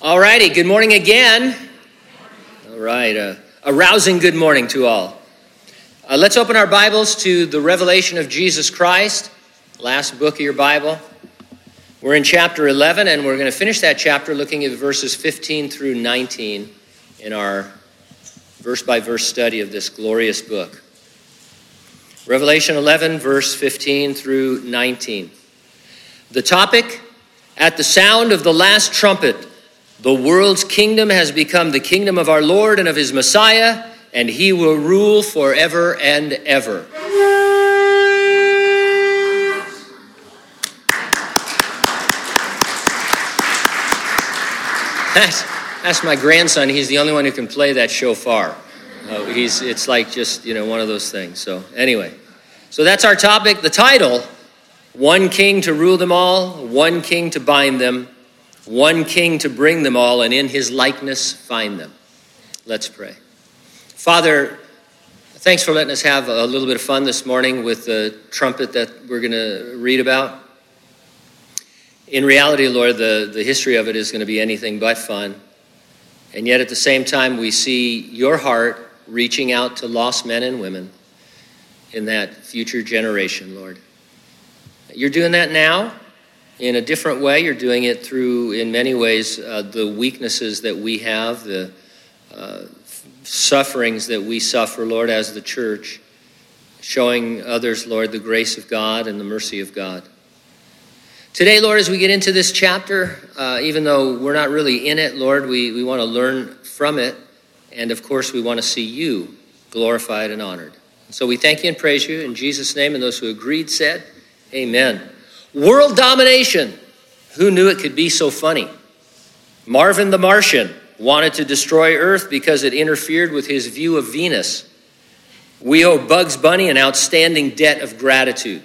All righty, good morning again. All right, uh, a rousing good morning to all. Uh, let's open our Bibles to the revelation of Jesus Christ, last book of your Bible. We're in chapter 11, and we're going to finish that chapter looking at verses 15 through 19 in our verse by verse study of this glorious book. Revelation 11, verse 15 through 19. The topic At the sound of the last trumpet, the world's kingdom has become the kingdom of our Lord and of his Messiah, and he will rule forever and ever. That's, that's my grandson. He's the only one who can play that shofar. Uh, he's, it's like just, you know, one of those things. So, anyway, so that's our topic. The title One King to rule them all, one King to bind them one king to bring them all, and in his likeness find them. Let's pray. Father, thanks for letting us have a little bit of fun this morning with the trumpet that we're going to read about. In reality, Lord, the, the history of it is going to be anything but fun. And yet, at the same time, we see your heart reaching out to lost men and women in that future generation, Lord. You're doing that now in a different way. You're doing it through, in many ways, uh, the weaknesses that we have, the uh, sufferings that we suffer, Lord, as the church, showing others, Lord, the grace of God and the mercy of God. Today, Lord, as we get into this chapter, uh, even though we're not really in it, Lord, we, we want to learn from it. And of course, we want to see you glorified and honored. So we thank you and praise you in Jesus' name. And those who agreed said, Amen. World domination. Who knew it could be so funny? Marvin the Martian wanted to destroy Earth because it interfered with his view of Venus. We owe Bugs Bunny an outstanding debt of gratitude.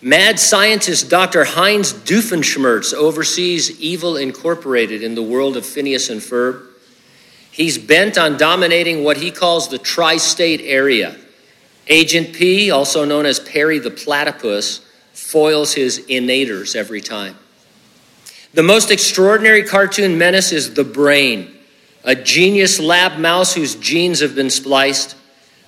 Mad scientist Dr. Heinz Doofenshmirtz oversees Evil Incorporated in the world of Phineas and Ferb. He's bent on dominating what he calls the tri state area. Agent P, also known as Perry the Platypus, foils his inators every time. The most extraordinary cartoon menace is the brain, a genius lab mouse whose genes have been spliced.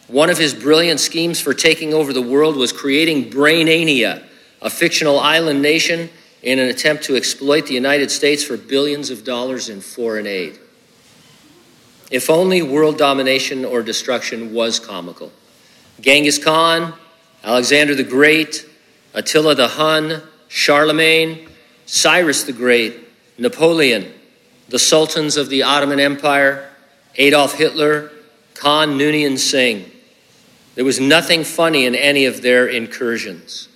One of his brilliant schemes for taking over the world was creating Brainania, a fictional island nation, in an attempt to exploit the United States for billions of dollars in foreign aid. If only world domination or destruction was comical. Genghis Khan, Alexander the Great, Attila the Hun, Charlemagne, Cyrus the Great, Napoleon, the sultans of the Ottoman Empire, Adolf Hitler, Khan Noonien Singh. There was nothing funny in any of their incursions.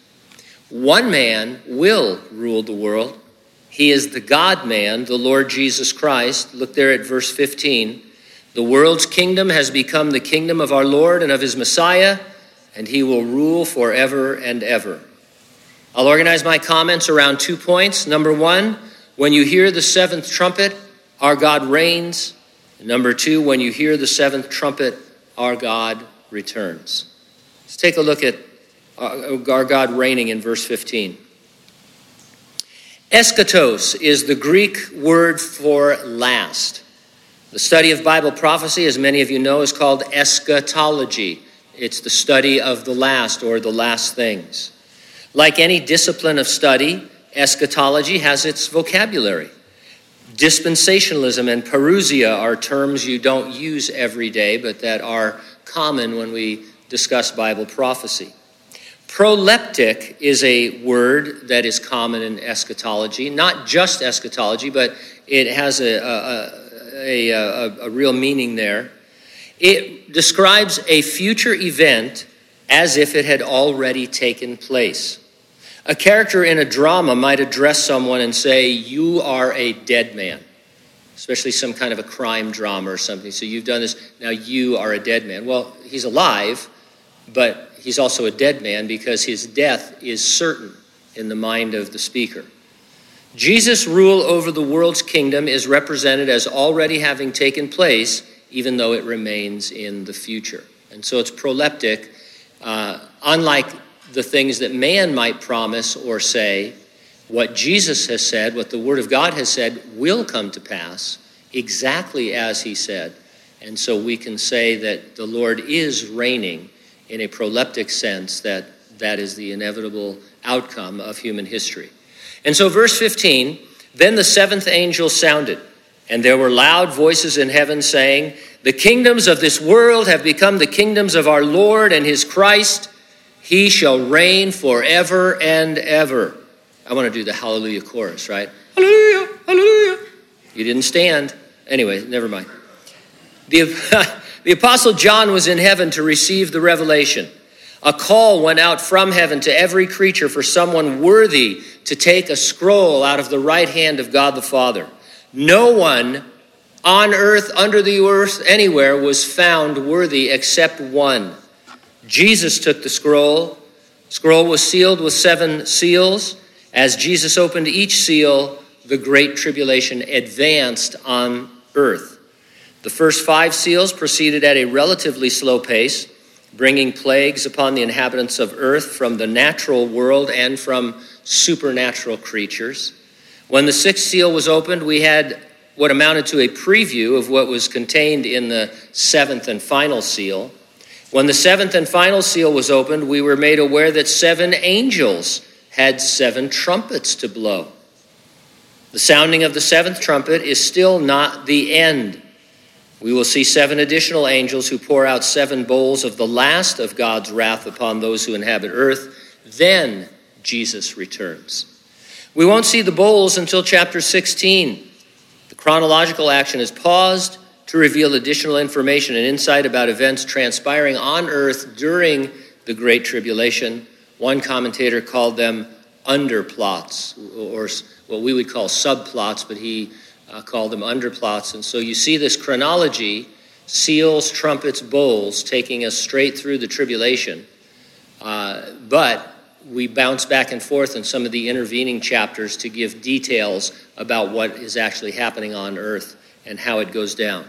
One man will rule the world. He is the God man, the Lord Jesus Christ. Look there at verse 15. The world's kingdom has become the kingdom of our Lord and of his Messiah, and he will rule forever and ever. I'll organize my comments around two points. Number one, when you hear the seventh trumpet, our God reigns. number two, when you hear the seventh trumpet, our God returns. Let's take a look at uh, our God reigning in verse 15. Eschatos is the Greek word for last. The study of Bible prophecy, as many of you know, is called eschatology. It's the study of the last or the last things. Like any discipline of study, eschatology has its vocabulary. Dispensationalism and parousia are terms you don't use every day, but that are common when we discuss Bible prophecy. Proleptic is a word that is common in eschatology, not just eschatology, but it has a, a, a, a, real meaning there. It describes a future event as if it had already taken place. A character in a drama might address someone and say, You are a dead man, especially some kind of a crime drama or something. So you've done this, now you are a dead man. Well, he's alive, but he's also a dead man because his death is certain in the mind of the speaker. Jesus' rule over the world's kingdom is represented as already having taken place, even though it remains in the future. And so it's proleptic, uh, unlike the things that man might promise or say, what Jesus has said, what the Word of God has said, will come to pass exactly as He said. And so we can say that the Lord is reigning in a proleptic sense, that that is the inevitable outcome of human history. And so, verse 15 then the seventh angel sounded, and there were loud voices in heaven saying, The kingdoms of this world have become the kingdoms of our Lord and his Christ. He shall reign forever and ever. I want to do the hallelujah chorus, right? Hallelujah, hallelujah. You didn't stand. Anyway, never mind. The, the Apostle John was in heaven to receive the revelation. A call went out from heaven to every creature for someone worthy to take a scroll out of the right hand of God the Father. No one on earth, under the earth, anywhere was found worthy except one. Jesus took the scroll. Scroll was sealed with seven seals. As Jesus opened each seal, the great tribulation advanced on earth. The first five seals proceeded at a relatively slow pace bringing plagues upon the inhabitants of earth from the natural world and from supernatural creatures. When the sixth seal was opened, we had what amounted to a preview of what was contained in the seventh and final seal. When the seventh and final seal was opened, we were made aware that seven angels had seven trumpets to blow. The sounding of the seventh trumpet is still not the end. We will see seven additional angels who pour out seven bowls of the last of God's wrath upon those who inhabit earth. Then Jesus returns. We won't see the bowls until chapter 16. The chronological action is paused to reveal additional information and insight about events transpiring on earth during the Great Tribulation. One commentator called them underplots, or what we would call subplots, but he uh, called them underplots. And so you see this chronology seals, trumpets, bowls, taking us straight through the tribulation. Uh, but we bounce back and forth in some of the intervening chapters to give details about what is actually happening on earth and how it goes down.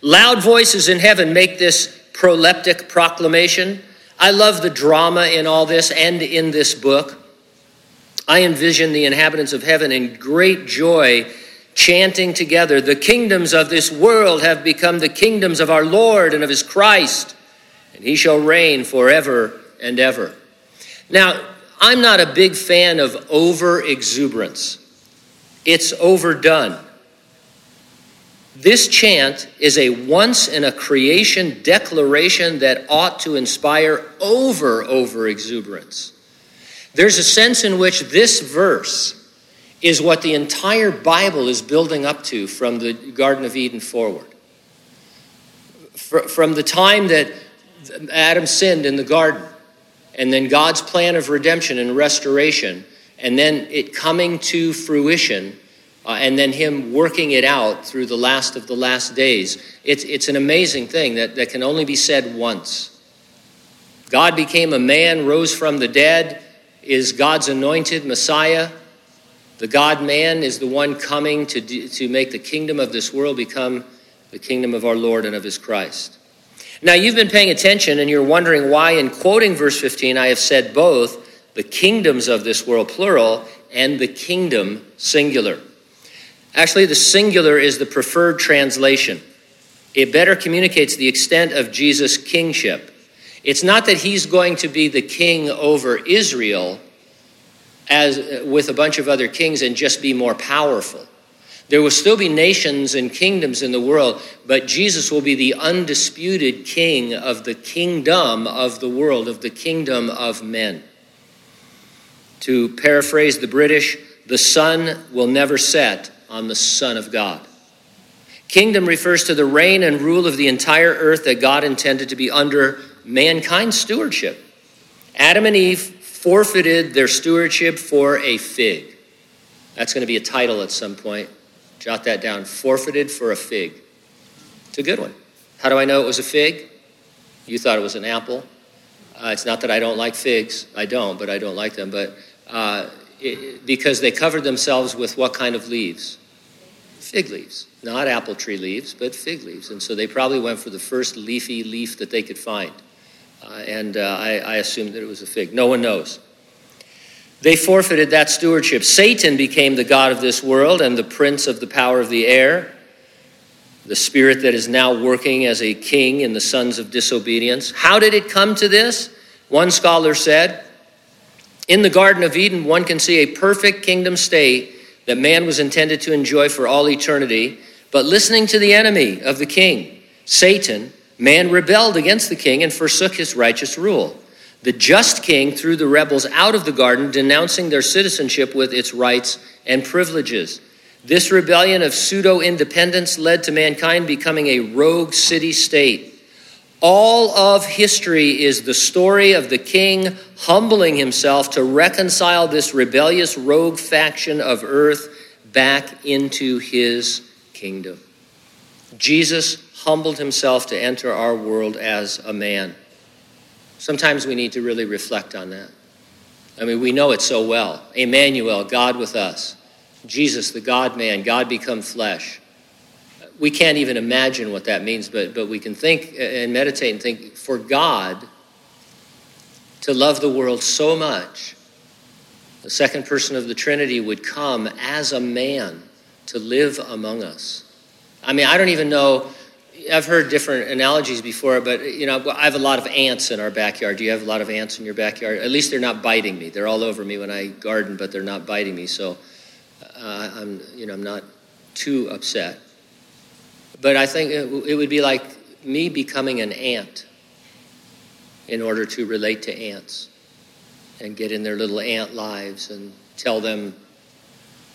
Loud voices in heaven make this proleptic proclamation. I love the drama in all this and in this book. I envision the inhabitants of heaven in great joy chanting together, The kingdoms of this world have become the kingdoms of our Lord and of his Christ, and he shall reign forever and ever. Now, I'm not a big fan of over exuberance, it's overdone. This chant is a once in a creation declaration that ought to inspire over over exuberance. There's a sense in which this verse is what the entire Bible is building up to from the Garden of Eden forward. From the time that Adam sinned in the garden, and then God's plan of redemption and restoration, and then it coming to fruition, uh, and then Him working it out through the last of the last days. It's, it's an amazing thing that, that can only be said once. God became a man, rose from the dead, is God's anointed Messiah the God man is the one coming to, do, to make the kingdom of this world become the kingdom of our Lord and of his Christ. Now, you've been paying attention and you're wondering why, in quoting verse 15, I have said both the kingdoms of this world, plural, and the kingdom, singular. Actually, the singular is the preferred translation. It better communicates the extent of Jesus' kingship. It's not that he's going to be the king over Israel, as uh, with a bunch of other kings and just be more powerful. There will still be nations and kingdoms in the world, but Jesus will be the undisputed king of the kingdom of the world, of the kingdom of men. To paraphrase the British, the sun will never set on the Son of God. Kingdom refers to the reign and rule of the entire earth that God intended to be under mankind's stewardship. Adam and Eve forfeited their stewardship for a fig. That's going to be a title at some point. Jot that down. Forfeited for a fig. It's a good one. How do I know it was a fig? You thought it was an apple. Uh, it's not that I don't like figs. I don't, but I don't like them. But uh, because they covered themselves with what kind of leaves? Fig leaves. Not apple tree leaves, but fig leaves. And so they probably went for the first leafy leaf that they could find. Uh, and uh, I, I assumed that it was a fig. No one knows. They forfeited that stewardship. Satan became the God of this world and the prince of the power of the air, the spirit that is now working as a king in the sons of disobedience. How did it come to this? One scholar said, In the Garden of Eden, one can see a perfect kingdom state that man was intended to enjoy for all eternity, but listening to the enemy of the king, Satan, man rebelled against the king and forsook his righteous rule. The just king threw the rebels out of the garden, denouncing their citizenship with its rights and privileges. This rebellion of pseudo independence led to mankind becoming a rogue city state. All of history is the story of the king humbling himself to reconcile this rebellious rogue faction of earth back into his kingdom. Jesus humbled himself to enter our world as a man. Sometimes we need to really reflect on that. I mean, we know it so well. Emmanuel, God with us. Jesus, the God man, God become flesh. We can't even imagine what that means, but, but we can think and meditate and think for God to love the world so much, the second person of the Trinity would come as a man to live among us. I mean, I don't even know I've heard different analogies before, but you know, I have a lot of ants in our backyard. Do you have a lot of ants in your backyard? At least they're not biting me. They're all over me when I garden, but they're not biting me. So, uh, I'm you know I'm not too upset. But I think it, it would be like me becoming an ant in order to relate to ants and get in their little ant lives and tell them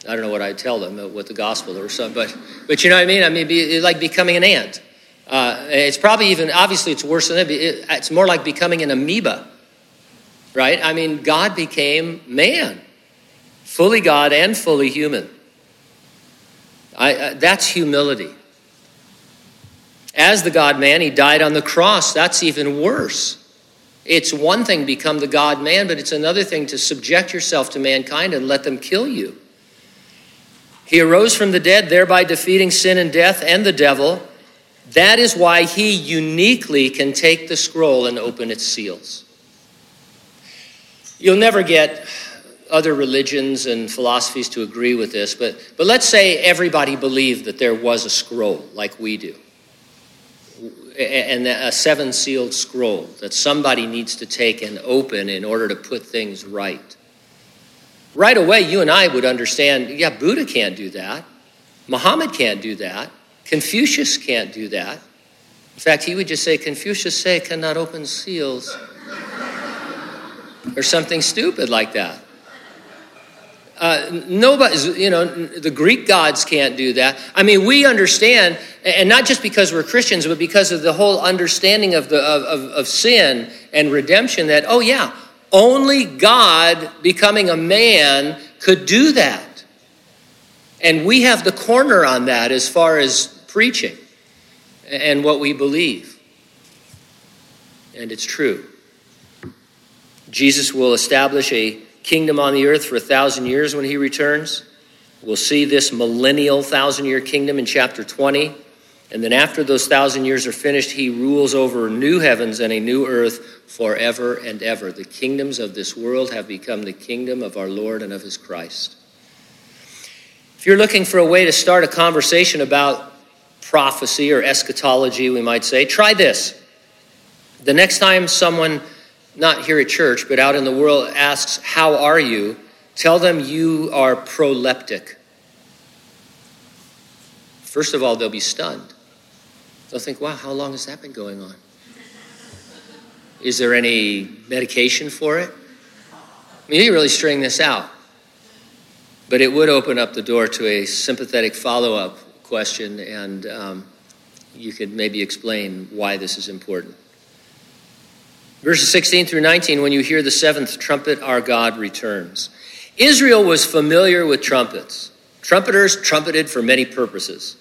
I don't know what I'd tell them, what the gospel or something, but, but you know what I mean? I mean, be, like becoming an ant. Uh, it's probably even, obviously, it's worse than that. It's more like becoming an amoeba, right? I mean, God became man, fully God and fully human. I, uh, that's humility. As the God man, he died on the cross. That's even worse. It's one thing to become the God man, but it's another thing to subject yourself to mankind and let them kill you. He arose from the dead, thereby defeating sin and death and the devil. That is why he uniquely can take the scroll and open its seals. You'll never get other religions and philosophies to agree with this, but, but let's say everybody believed that there was a scroll like we do, and a seven sealed scroll that somebody needs to take and open in order to put things right. Right away, you and I would understand yeah, Buddha can't do that, Muhammad can't do that. Confucius can't do that. In fact, he would just say, Confucius say cannot open seals. or something stupid like that. Uh, nobody, you know, the Greek gods can't do that. I mean, we understand, and not just because we're Christians, but because of the whole understanding of, the, of, of sin and redemption that, oh, yeah, only God becoming a man could do that. And we have the corner on that as far as preaching and what we believe. And it's true. Jesus will establish a kingdom on the earth for a thousand years when he returns. We'll see this millennial thousand year kingdom in chapter 20. And then after those thousand years are finished, he rules over new heavens and a new earth forever and ever. The kingdoms of this world have become the kingdom of our Lord and of his Christ. If you're looking for a way to start a conversation about prophecy or eschatology, we might say, try this. The next time someone, not here at church, but out in the world, asks, How are you? tell them you are proleptic. First of all, they'll be stunned. They'll think, Wow, how long has that been going on? Is there any medication for it? I mean, you really string this out. But it would open up the door to a sympathetic follow up question, and um, you could maybe explain why this is important. Verses 16 through 19 when you hear the seventh trumpet, our God returns. Israel was familiar with trumpets. Trumpeters trumpeted for many purposes.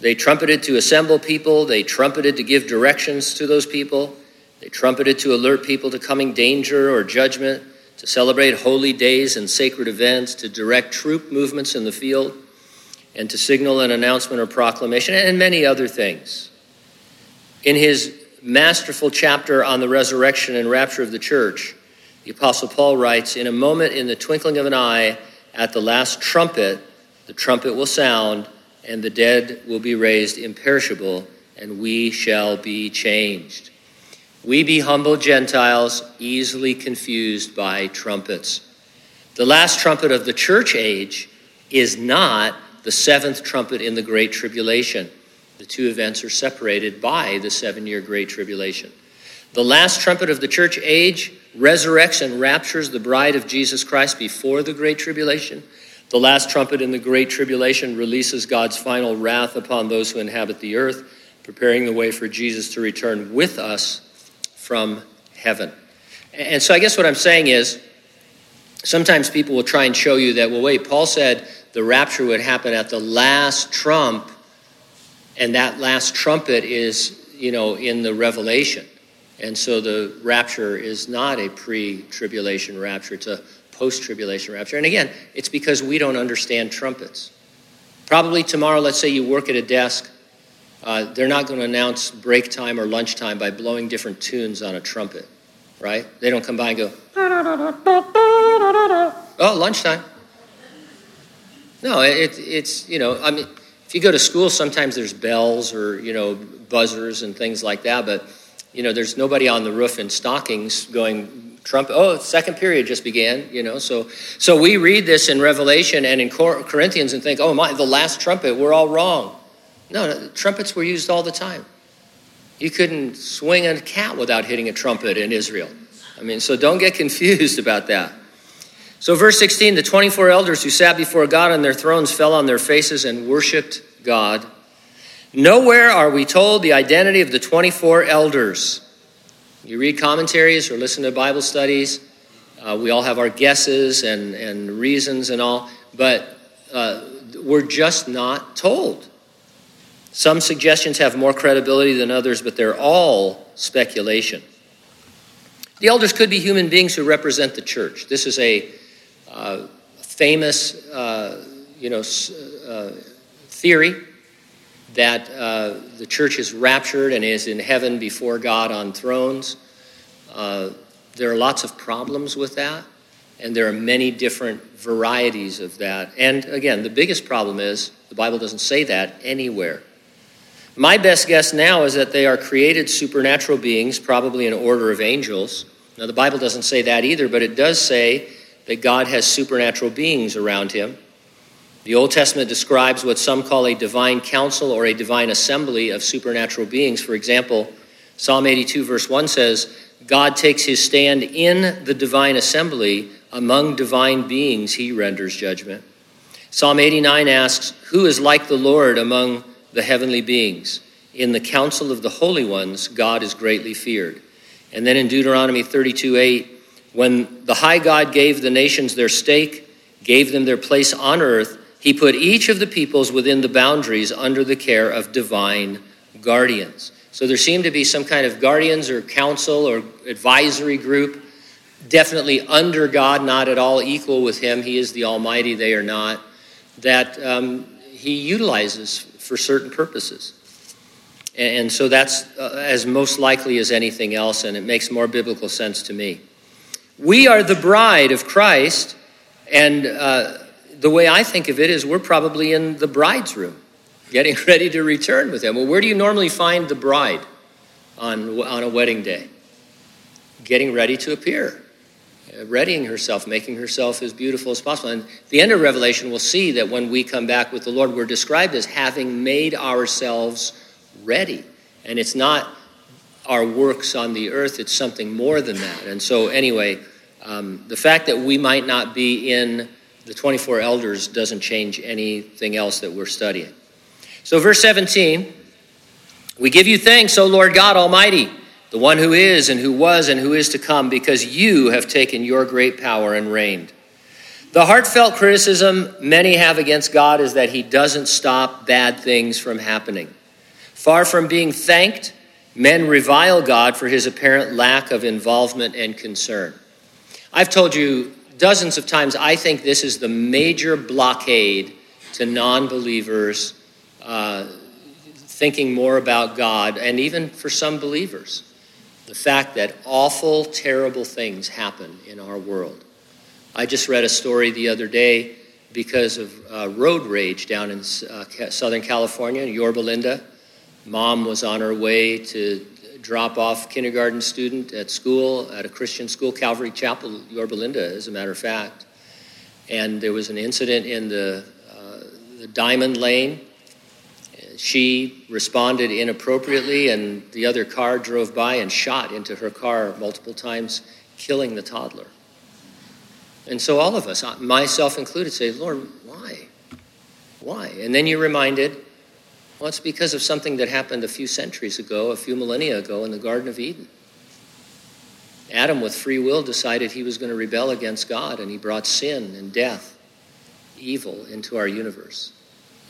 They trumpeted to assemble people, they trumpeted to give directions to those people, they trumpeted to alert people to coming danger or judgment to celebrate holy days and sacred events, to direct troop movements in the field, and to signal an announcement or proclamation, and many other things. In his masterful chapter on the resurrection and rapture of the church, The Apostle Paul writes In a moment, in the twinkling of an eye, at the last trumpet, the trumpet will sound, and the dead will be raised imperishable, and we shall be changed. We be humble Gentiles, easily confused by trumpets. The last trumpet of the church age is not the seventh trumpet in the Great Tribulation. The two events are separated by the seven year Great Tribulation. The last trumpet of the church age resurrects and raptures the bride of Jesus Christ before the Great Tribulation. The last trumpet in the Great Tribulation releases God's final wrath upon those who inhabit the earth, preparing the way for Jesus to return with us from heaven. And so I guess what I'm saying is sometimes people will try and show you that, well, wait, Paul said the rapture would happen at the last trump, and that last trumpet is, you know, in the Revelation. And so the rapture is not a pre tribulation rapture, it's a post tribulation rapture. And again, it's because we don't understand trumpets. Probably tomorrow, let's say you work at a desk, uh, they're not going to announce break time or lunchtime by blowing different tunes on a trumpet, right? They don't come by and go, oh, lunchtime. No, it, it's, you know, I mean, you go to school, sometimes there's bells or, you know, buzzers and things like that, but, you know, there's nobody on the roof in stockings going, Trump, oh, second period just began, you know. So, so we read this in Revelation and in Corinthians and think, oh my, the last trumpet, we're all wrong. No, no trumpets were used all the time. You couldn't swing a cat without hitting a trumpet in Israel. I mean, so don't get confused about that. So, verse 16 the 24 elders who sat before God on their thrones fell on their faces and worshiped God. Nowhere are we told the identity of the 24 elders. You read commentaries or listen to Bible studies, uh, we all have our guesses and, and reasons and all, but uh, we're just not told. Some suggestions have more credibility than others, but they're all speculation. The elders could be human beings who represent the church. This is a famous, uh, you know, uh, theory that uh, the church is raptured and is in heaven before God on thrones. Uh, there are lots of problems with that, and there are many different varieties of that. And again, the biggest problem is the Bible doesn't say that anywhere. My best guess now is that they are created supernatural beings, probably an order of angels. Now, the Bible doesn't say that either, but it does say that God has supernatural beings around him. The Old Testament describes what some call a divine council or a divine assembly of supernatural beings. For example, Psalm 82, verse 1 says, God takes his stand in the divine assembly. Among divine beings, he renders judgment. Psalm 89 asks, Who is like the Lord among the heavenly beings? In the council of the holy ones, God is greatly feared. And then in Deuteronomy 32 8, when the high God gave the nations their stake, gave them their place on earth, he put each of the peoples within the boundaries under the care of divine guardians. So there seemed to be some kind of guardians or council or advisory group, definitely under God, not at all equal with Him. He is the Almighty, they are not, that um, He utilizes for certain purposes. And so that's uh, as most likely as anything else, and it makes more biblical sense to me. We are the bride of Christ, and uh, the way I think of it is we're probably in the bride's room, getting ready to return with him. Well, where do you normally find the bride on, on a wedding day? Getting ready to appear, uh, readying herself, making herself as beautiful as possible. And the end of Revelation, we'll see that when we come back with the Lord, we're described as having made ourselves ready. And it's not our works on the earth, it's something more than that. And so, anyway, um, the fact that we might not be in the 24 elders doesn't change anything else that we're studying. So, verse 17 We give you thanks, O Lord God Almighty, the one who is, and who was, and who is to come, because you have taken your great power and reigned. The heartfelt criticism many have against God is that he doesn't stop bad things from happening. Far from being thanked, Men revile God for his apparent lack of involvement and concern. I've told you dozens of times, I think this is the major blockade to non believers uh, thinking more about God, and even for some believers. the fact that awful, terrible things happen in our world. I just read a story the other day because of uh, road rage down in uh, Southern California, Yorba Linda. Mom was on her way to drop off kindergarten student at school at a Christian school, Calvary Chapel, Yorba Linda, as a matter of fact. And there was an incident in the, uh, the Diamond Lane. She responded inappropriately, and the other car drove by and shot into her car multiple times, killing the toddler. And so all of us, myself included, say, Lord, why? Why? And then you're reminded, well, it's because of something that happened a few centuries ago, a few millennia ago in the Garden of Eden. Adam, with free will, decided he was going to rebel against God, and he brought sin and death, evil into our universe,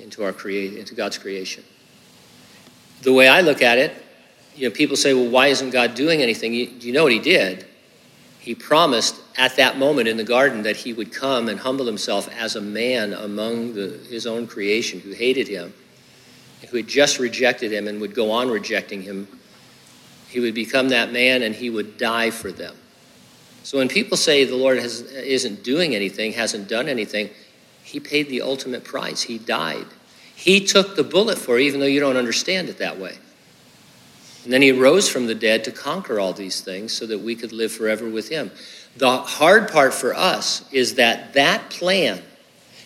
into, our crea- into God's creation. The way I look at it, you know, people say, well, why isn't God doing anything? You, you know what he did? He promised at that moment in the garden that he would come and humble himself as a man among the, his own creation who hated him, who had just rejected him and would go on rejecting him. He would become that man and he would die for them. So when people say the Lord has, isn't doing anything, hasn't done anything, he paid the ultimate price. He died. He took the bullet for you, even though you don't understand it that way. And then he rose from the dead to conquer all these things so that we could live forever with him. The hard part for us is that that plan,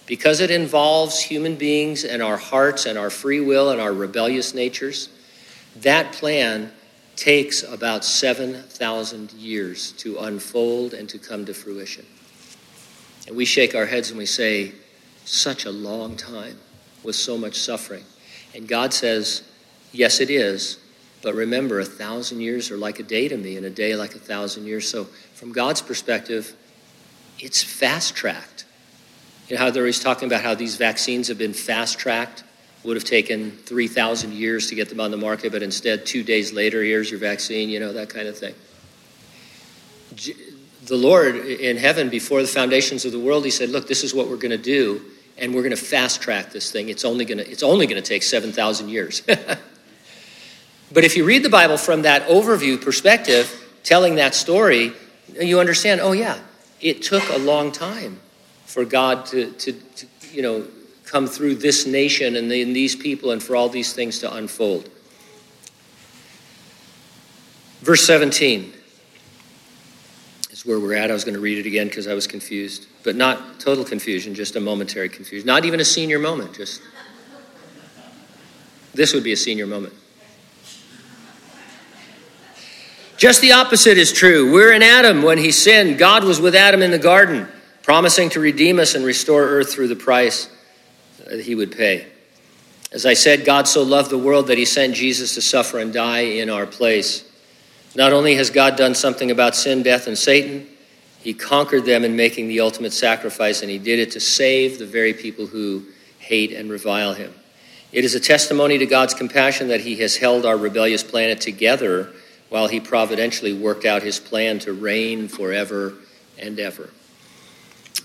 because it involves human beings and our hearts and our free will and our rebellious natures, that plan takes about 7,000 years to unfold and to come to fruition. And we shake our heads and we say, such a long time with so much suffering. And God says, yes, it is, but remember, a thousand years are like a day to me, and a day like a thousand years. So, from God's perspective, it's fast tracked. Know how they're always talking about how these vaccines have been fast tracked? Would have taken 3,000 years to get them on the market, but instead, two days later, here's your vaccine, you know, that kind of thing. The Lord in heaven, before the foundations of the world, He said, Look, this is what we're going to do, and we're going to fast track this thing. It's only going to, it's only going to take 7,000 years. But if you read the Bible from that overview perspective, telling that story, you understand, oh, yeah, it took a long time for God to, to, to you know, come through this nation and in these people and for all these things to unfold. Verse 17 is where we're at. I was going to read it again because I was confused, but not total confusion, just a momentary confusion. Not even a senior moment, just this would be a senior moment. Just the opposite is true. We're in Adam when he sinned. God was with Adam in the garden, promising to redeem us and restore earth through the price that he would pay. As I said, God so loved the world that he sent Jesus to suffer and die in our place. Not only has God done something about sin, death, and Satan, he conquered them in making the ultimate sacrifice, and he did it to save the very people who hate and revile him. It is a testimony to God's compassion that he has held our rebellious planet together while he providentially worked out his plan to reign forever and ever.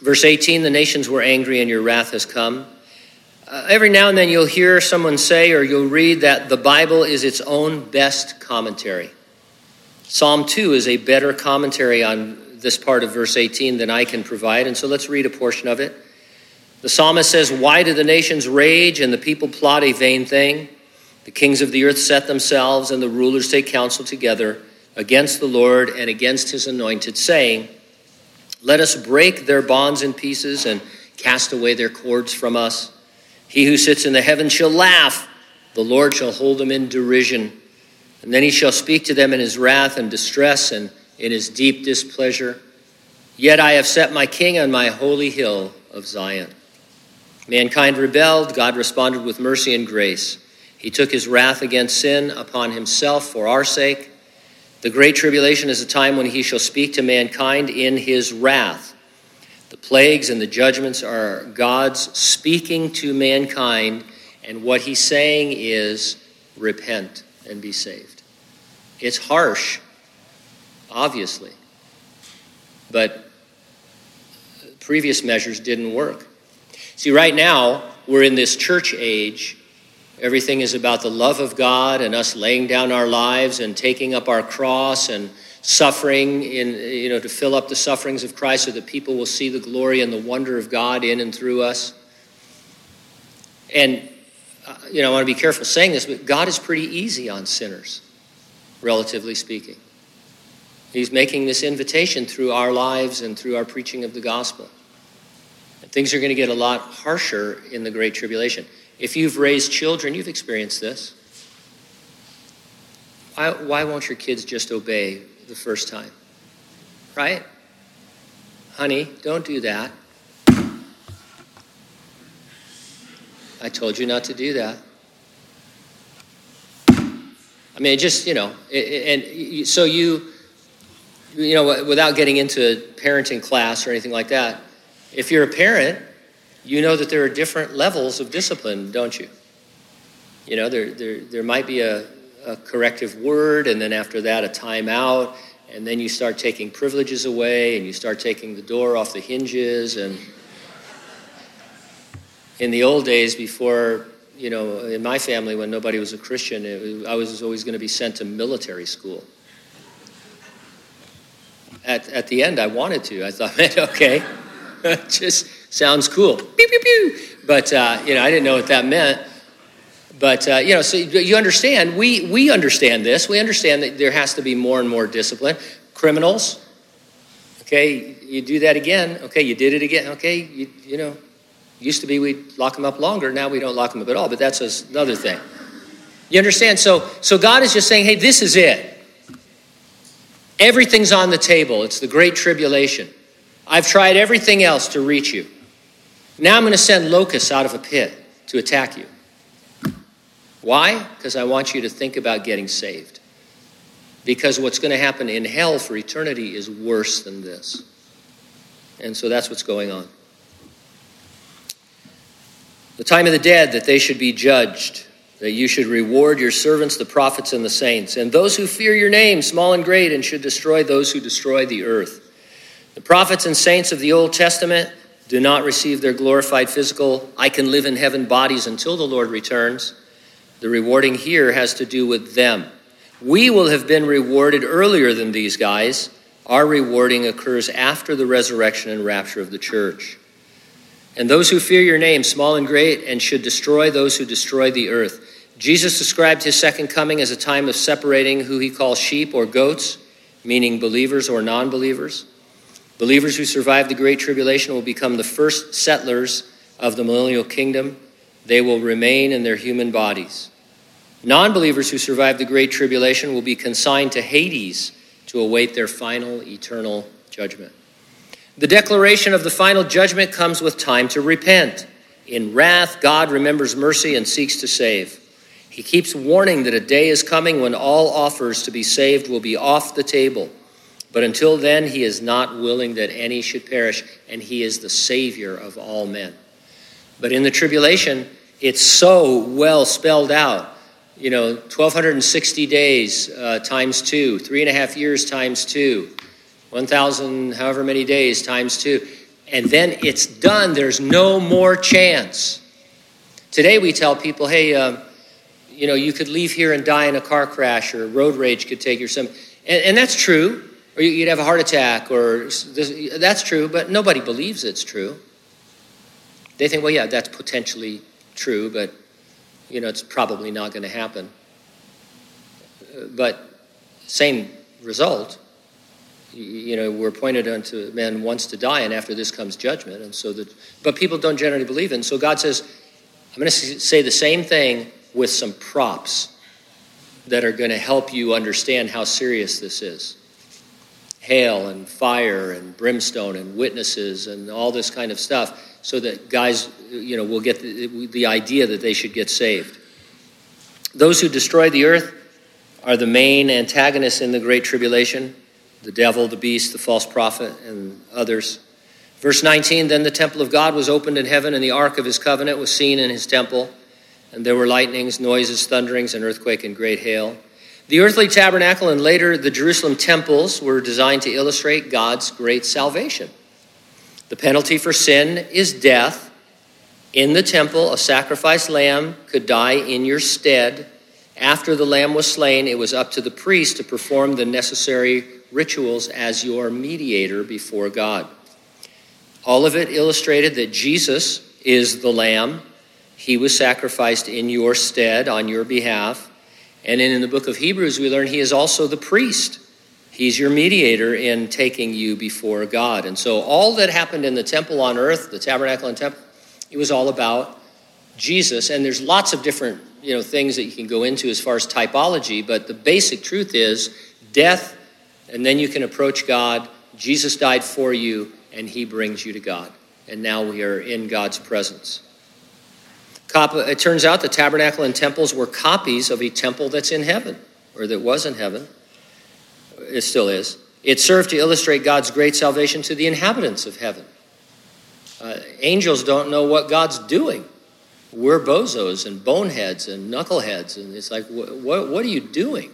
Verse 18 The nations were angry, and your wrath has come. Uh, every now and then you'll hear someone say, or you'll read, that the Bible is its own best commentary. Psalm 2 is a better commentary on this part of verse 18 than I can provide, and so let's read a portion of it. The psalmist says, Why do the nations rage and the people plot a vain thing? The kings of the earth set themselves, and the rulers take counsel together against the Lord and against his anointed, saying, Let us break their bonds in pieces and cast away their cords from us. He who sits in the heavens shall laugh, the Lord shall hold them in derision. And then he shall speak to them in his wrath and distress and in his deep displeasure. Yet I have set my king on my holy hill of Zion. Mankind rebelled, God responded with mercy and grace. He took his wrath against sin upon himself for our sake. The great tribulation is a time when he shall speak to mankind in his wrath. The plagues and the judgments are God's speaking to mankind, and what he's saying is repent and be saved. It's harsh, obviously, but previous measures didn't work. See, right now, we're in this church age Everything is about the love of God and us laying down our lives and taking up our cross and suffering in you know to fill up the sufferings of Christ so that people will see the glory and the wonder of God in and through us. And uh, you know, I want to be careful saying this, but God is pretty easy on sinners, relatively speaking. He's making this invitation through our lives and through our preaching of the gospel. And things are going to get a lot harsher in the Great Tribulation. If you've raised children, you've experienced this. Why, why won't your kids just obey the first time? Right? Honey, don't do that. I told you not to do that. I mean, just, you know, and so you, you know, without getting into a parenting class or anything like that, if you're a parent, you know that there are different levels of discipline, don't you? You know, there, there, there might be a, a corrective word, and then after that, a timeout, and then you start taking privileges away, and you start taking the door off the hinges. And in the old days, before, you know, in my family, when nobody was a Christian, it, I was always going to be sent to military school. At, at the end, I wanted to. I thought, okay, just sounds cool. Pew, pew, pew. But, uh, you know, I didn't know what that meant. But, uh, you know, so you understand, we, we understand this. We understand that there has to be more and more discipline. Criminals, okay, you do that again. Okay, you did it again. Okay, you, you know, used to be we'd lock them up longer. Now we don't lock them up at all, but that's another thing. You understand? So, so God is just saying, hey, this is it. Everything's on the table. It's the great tribulation. I've tried everything else to reach you. Now I'm going to send locusts out of a pit to attack you. Why? Because I want you to think about getting saved. Because what's going to happen in hell for eternity is worse than this. And so that's what's going on. The time of the dead that they should be judged, that you should reward your servants, the prophets and the saints, and those who fear your name, small and great, and should destroy those who destroy the earth. The prophets and saints of the Old Testament do not receive their glorified physical, I can live in heaven bodies until the Lord returns. The rewarding here has to do with them. We will have been rewarded earlier than these guys. Our rewarding occurs after the resurrection and rapture of the church. And those who fear your name, small and great, and should destroy those who destroy the earth. Jesus described his second coming as a time of separating who he calls sheep or goats, meaning believers or non believers. Believers who survive the Great Tribulation will become the first settlers of the millennial kingdom. They will remain in their human bodies. Non believers who survive the Great Tribulation will be consigned to Hades to await their final eternal judgment. The declaration of the final judgment comes with time to repent. In wrath, God remembers mercy and seeks to save. He keeps warning that a day is coming when all offers to be saved will be off the table. But until then, he is not willing that any should perish, and he is the Savior of all men. But in the tribulation, it's so well spelled out you know, 1,260 days uh, times two, three and a half years times two, 1,000 however many days times two. And then it's done. There's no more chance. Today we tell people, hey, uh, you know, you could leave here and die in a car crash or road rage could take your some. And, and that's true. Or you'd have a heart attack or this, that's true, but nobody believes it's true. They think, well, yeah, that's potentially true, but you know, it's probably not going to happen. But same result. You know, we're pointed unto man wants to die, and after this comes judgment. And so that, but people don't generally believe. And so God says, I'm going to say the same thing with some props that are going to help you understand how serious this is hail and fire and brimstone and witnesses and all this kind of stuff so that guys, you know, will get the, the idea that they should get saved. Those who destroy the earth are the main antagonists in the Great Tribulation the devil, the beast, the false prophet, and others. Verse 19 Then the temple of God was opened in heaven, and the ark of his covenant was seen in his temple. And there were lightnings, noises, thunderings, an earthquake, and great hail. The earthly tabernacle and later the Jerusalem temples were designed to illustrate God's great salvation. The penalty for sin is death, In the temple, a sacrificed lamb could die in your stead. After the lamb was slain, it was up to the priest to perform the necessary rituals as your mediator before God. All of it illustrated that Jesus is the lamb. He was sacrificed in your stead on your behalf. And then in the book of Hebrews, we learn he is also the priest. He's your mediator in taking you before God. And so, all that happened in the temple on earth, the tabernacle and temple, it was all about Jesus. And there's lots of different you know, things that you can go into as far as typology, but the basic truth is death, and then you can approach God. Jesus died for you, and he brings you to God. And now we are in God's presence. It turns out the tabernacle and temples were copies of a temple that's in heaven, or that was in heaven. It still is. It served to illustrate God's great salvation to the inhabitants of heaven. Uh, angels don't know what God's doing. We're bozos and boneheads and knuckleheads, and it's like, what, what are you doing?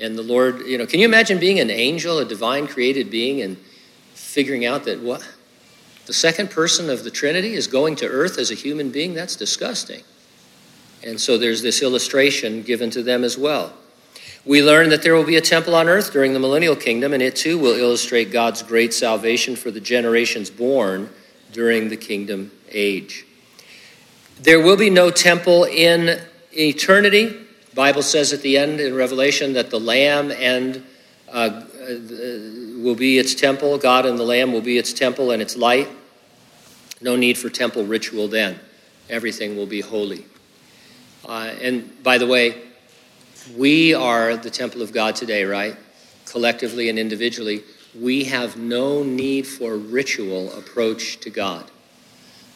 And the Lord, you know, can you imagine being an angel, a divine created being, and figuring out that what? The second person of the Trinity is going to earth as a human being? That's disgusting. And so there's this illustration given to them as well. We learn that there will be a temple on earth during the millennial kingdom, and it too will illustrate God's great salvation for the generations born during the kingdom age. There will be no temple in eternity. The Bible says at the end in Revelation that the Lamb and uh, will be its temple. God and the Lamb will be its temple and its light. No need for temple ritual then. Everything will be holy. Uh, and by the way, we are the temple of God today, right? Collectively and individually. We have no need for ritual approach to God.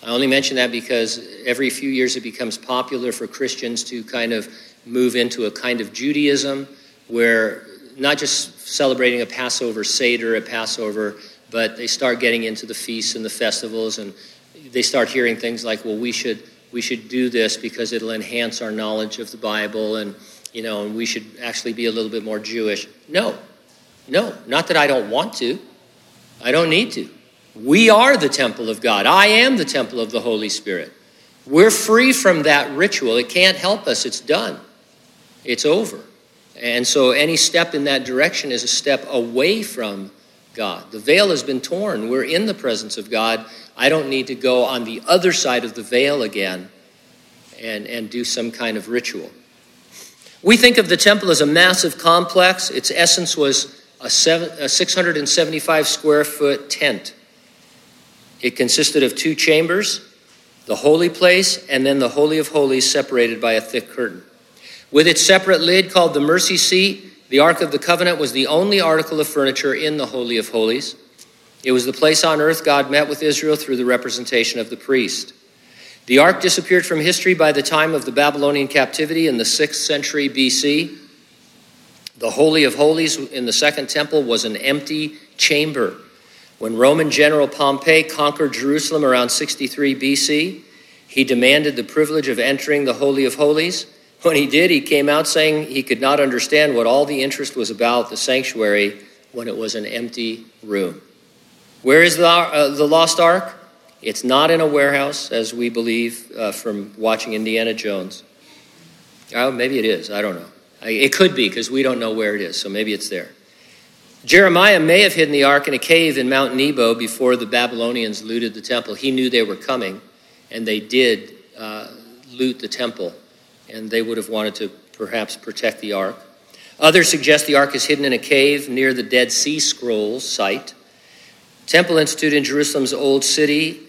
I only mention that because every few years it becomes popular for Christians to kind of move into a kind of Judaism where not just celebrating a Passover Seder at Passover, but they start getting into the feasts and the festivals, and they start hearing things like, "Well, we should we should do this because it'll enhance our knowledge of the Bible, and you know, and we should actually be a little bit more Jewish." No, no, not that I don't want to. I don't need to. We are the temple of God. I am the temple of the Holy Spirit. We're free from that ritual. It can't help us. It's done. It's over. And so any step in that direction is a step away from God. The veil has been torn. We're in the presence of God. I don't need to go on the other side of the veil again and, and do some kind of ritual. We think of the temple as a massive complex. Its essence was a, seven, a 675 square foot tent. It consisted of two chambers, the holy place, and then the Holy of Holies separated by a thick curtain. With its separate lid called the mercy seat, the Ark of the Covenant was the only article of furniture in the Holy of Holies. It was the place on earth God met with Israel through the representation of the priest. The ark disappeared from history by the time of the Babylonian captivity in the 6th century BC. The Holy of Holies in the Second Temple was an empty chamber. When Roman General Pompey conquered Jerusalem around 63 BC, he demanded the privilege of entering the Holy of Holies. When he did, he came out saying he could not understand what all the interest was about the sanctuary when it was an empty room. Where is the, uh, the lost ark? It's not in a warehouse, as we believe uh, from watching Indiana Jones. Oh, maybe it is. I don't know. It could be because we don't know where it is, so maybe it's there. Jeremiah may have hidden the ark in a cave in Mount Nebo before the Babylonians looted the temple. He knew they were coming, and they did uh, loot the temple and they would have wanted to perhaps protect the ark. Others suggest the ark is hidden in a cave near the Dead Sea Scrolls site. Temple Institute in Jerusalem's Old City,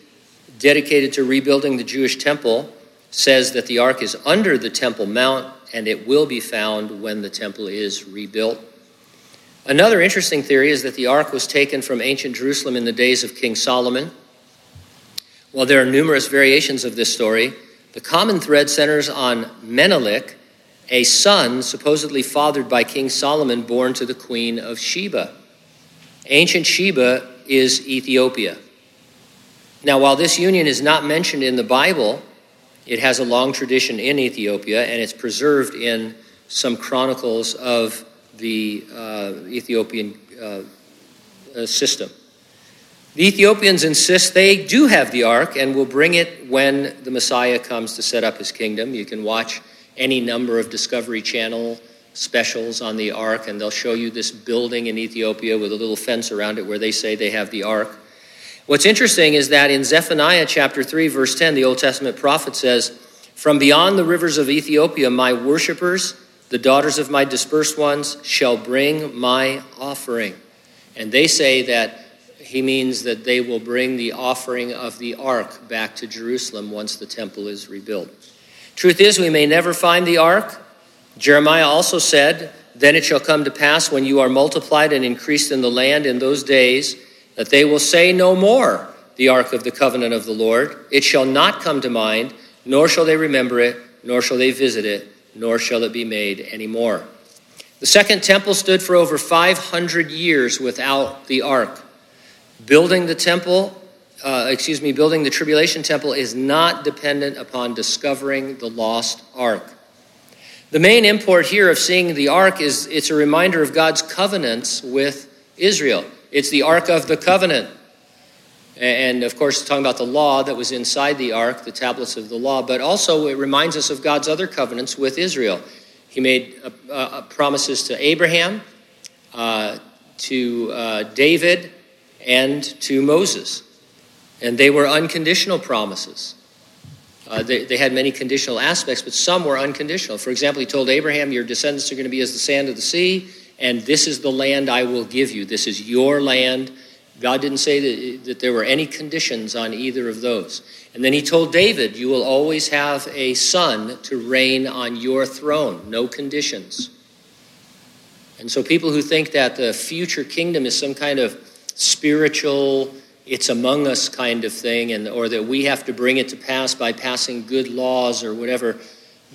dedicated to rebuilding the Jewish temple, says that the ark is under the Temple Mount and it will be found when the temple is rebuilt. Another interesting theory is that the ark was taken from ancient Jerusalem in the days of King Solomon. While there are numerous variations of this story, the common thread centers on Menelik, a son supposedly fathered by King Solomon, born to the queen of Sheba. Ancient Sheba is Ethiopia. Now, while this union is not mentioned in the Bible, it has a long tradition in Ethiopia and it's preserved in some chronicles of the uh, Ethiopian uh, uh system. The Ethiopians insist they do have the ark and will bring it when the Messiah comes to set up his kingdom. You can watch any number of Discovery Channel specials on the ark, and they'll show you this building in Ethiopia with a little fence around it where they say they have the ark. What's interesting is that in Zephaniah chapter 3, verse 10, the Old Testament prophet says, From beyond the rivers of Ethiopia, my worshippers, the daughters of my dispersed ones, shall bring my offering. And they say that he means that they will bring the offering of the ark back to Jerusalem once the temple is rebuilt. Truth is, we may never find the ark. Jeremiah also said, Then it shall come to pass when you are multiplied and increased in the land in those days that they will say no more, the ark of the covenant of the Lord. It shall not come to mind, nor shall they remember it, nor shall they visit it, nor shall it be made any more. The second temple stood for over 500 years without the ark. Building the temple, uh, excuse me, building the tribulation temple is not dependent upon discovering the lost ark. The main import here of seeing the ark is it's a reminder of God's covenants with Israel. It's the ark of the covenant. And of course, talking about the law that was inside the ark, the tablets of the law, but also it reminds us of God's other covenants with Israel. He made uh, uh, promises to Abraham, uh, to uh, David, and to Moses. And they were unconditional promises. Uh, they, they, had many conditional aspects, but some were unconditional. For example, he told Abraham, Your descendants are going to be as the sand of the sea, and this is the land I will give you. This is your land. God didn't say that, that there were any conditions on either of those. And then he told David, You will always have a son to reign on your throne, no conditions. And so people who think that the future kingdom is some kind of spiritual, it's among us kind of thing, and, or that we have to bring it to pass by passing good laws or whatever.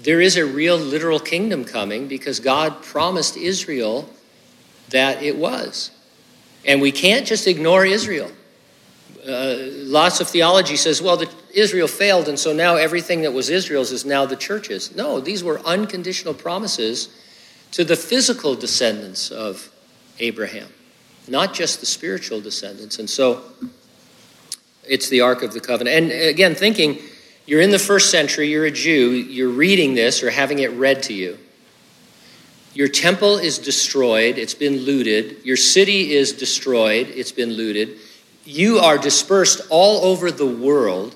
There is a real literal kingdom coming because God promised Israel that it was. And we can't just ignore Israel. Uh, lots of theology says, well, the, Israel failed, and so now everything that was Israel's is now the church's. No, these were unconditional promises to the physical descendants of Abraham not just the spiritual descendants. And so it's the Ark of the Covenant. And uh, again, thinking you're in the first century, you're a Jew, you're reading this or having it read to you. Your temple is destroyed, it's been looted. Your city is destroyed, it's been looted. You are dispersed all over the world.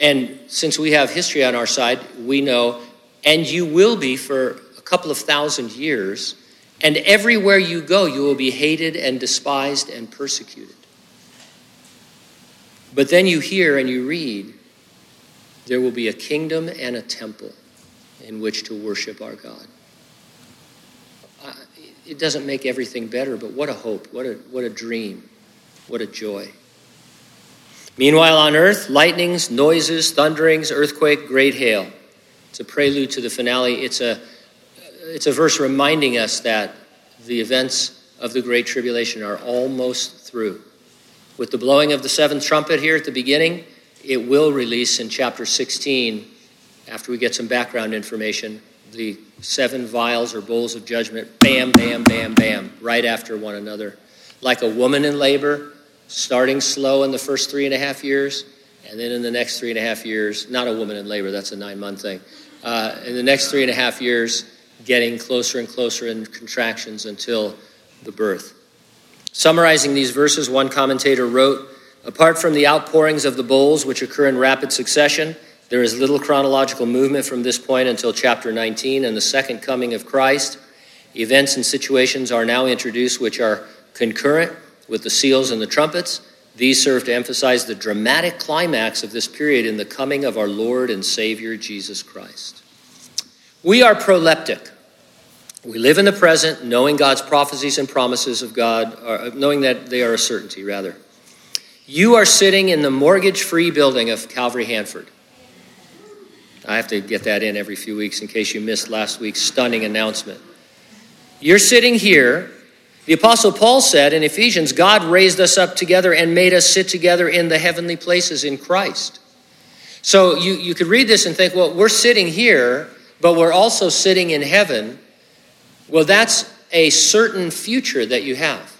And since we have history on our side, we know, and you will be for a couple of thousand years and everywhere you go, you will be hated and despised and persecuted. But then you hear and you read, there will be a kingdom and a temple in which to worship our God. It doesn't make everything better, but what a hope, what a, what a dream, what a joy. Meanwhile, on earth, lightnings, noises, thunderings, earthquake, great hail. It's a prelude to the finale. It's a it's a verse reminding us that the events of the Great Tribulation are almost through. With the blowing of the seventh trumpet here at the beginning, it will release in chapter 16, after we get some background information, the seven vials or bowls of judgment, bam, bam, bam, bam, right after one another. Like a woman in labor, starting slow in the first three and a half years, and then in the next three and a half years, not a woman in labor, that's a nine month thing. Uh, in the next three and a half years, getting closer and closer in contractions until the birth. Summarizing these verses, one commentator wrote Apart from the outpourings of the bowls, which occur in rapid succession, there is little chronological movement from this point until chapter 19 and the second coming of Christ. Events and situations are now introduced which are concurrent with the seals and the trumpets. These serve to emphasize the dramatic climax of this period in the coming of our Lord and Savior Jesus Christ. We are proleptic. We live in the present, knowing God's prophecies and promises of God, or uh, knowing that they are a certainty, rather. You are sitting in the mortgage free building of Calvary Hanford. I have to get that in every few weeks in case you missed last week's stunning announcement. You're sitting here. The Apostle Paul said in Ephesians, God raised us up together and made us sit together in the heavenly places in Christ. So you, you could read this and think, well, we're sitting here but we're also sitting in heaven, well, that's a certain future that you have.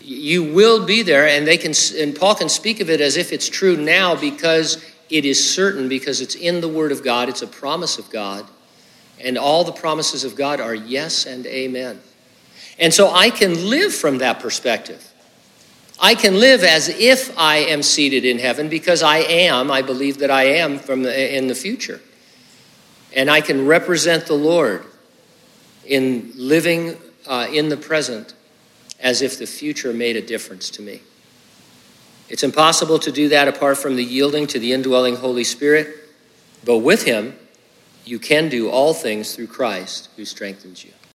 you will be there, and they can, and Paul can speak of it as if it's true now because it is certain, because it's in the Word of God, it's a promise of God, and all the promises of God are yes and amen. And so I can live from that perspective. I can live as if I am seated in heaven because I am, I believe that I am from the, in the future. And I can represent the Lord in living uh, in the present as if the future made a difference to me. It's impossible to do that apart from the yielding to the indwelling Holy Spirit, but with Him, you can do all things through Christ who strengthens you.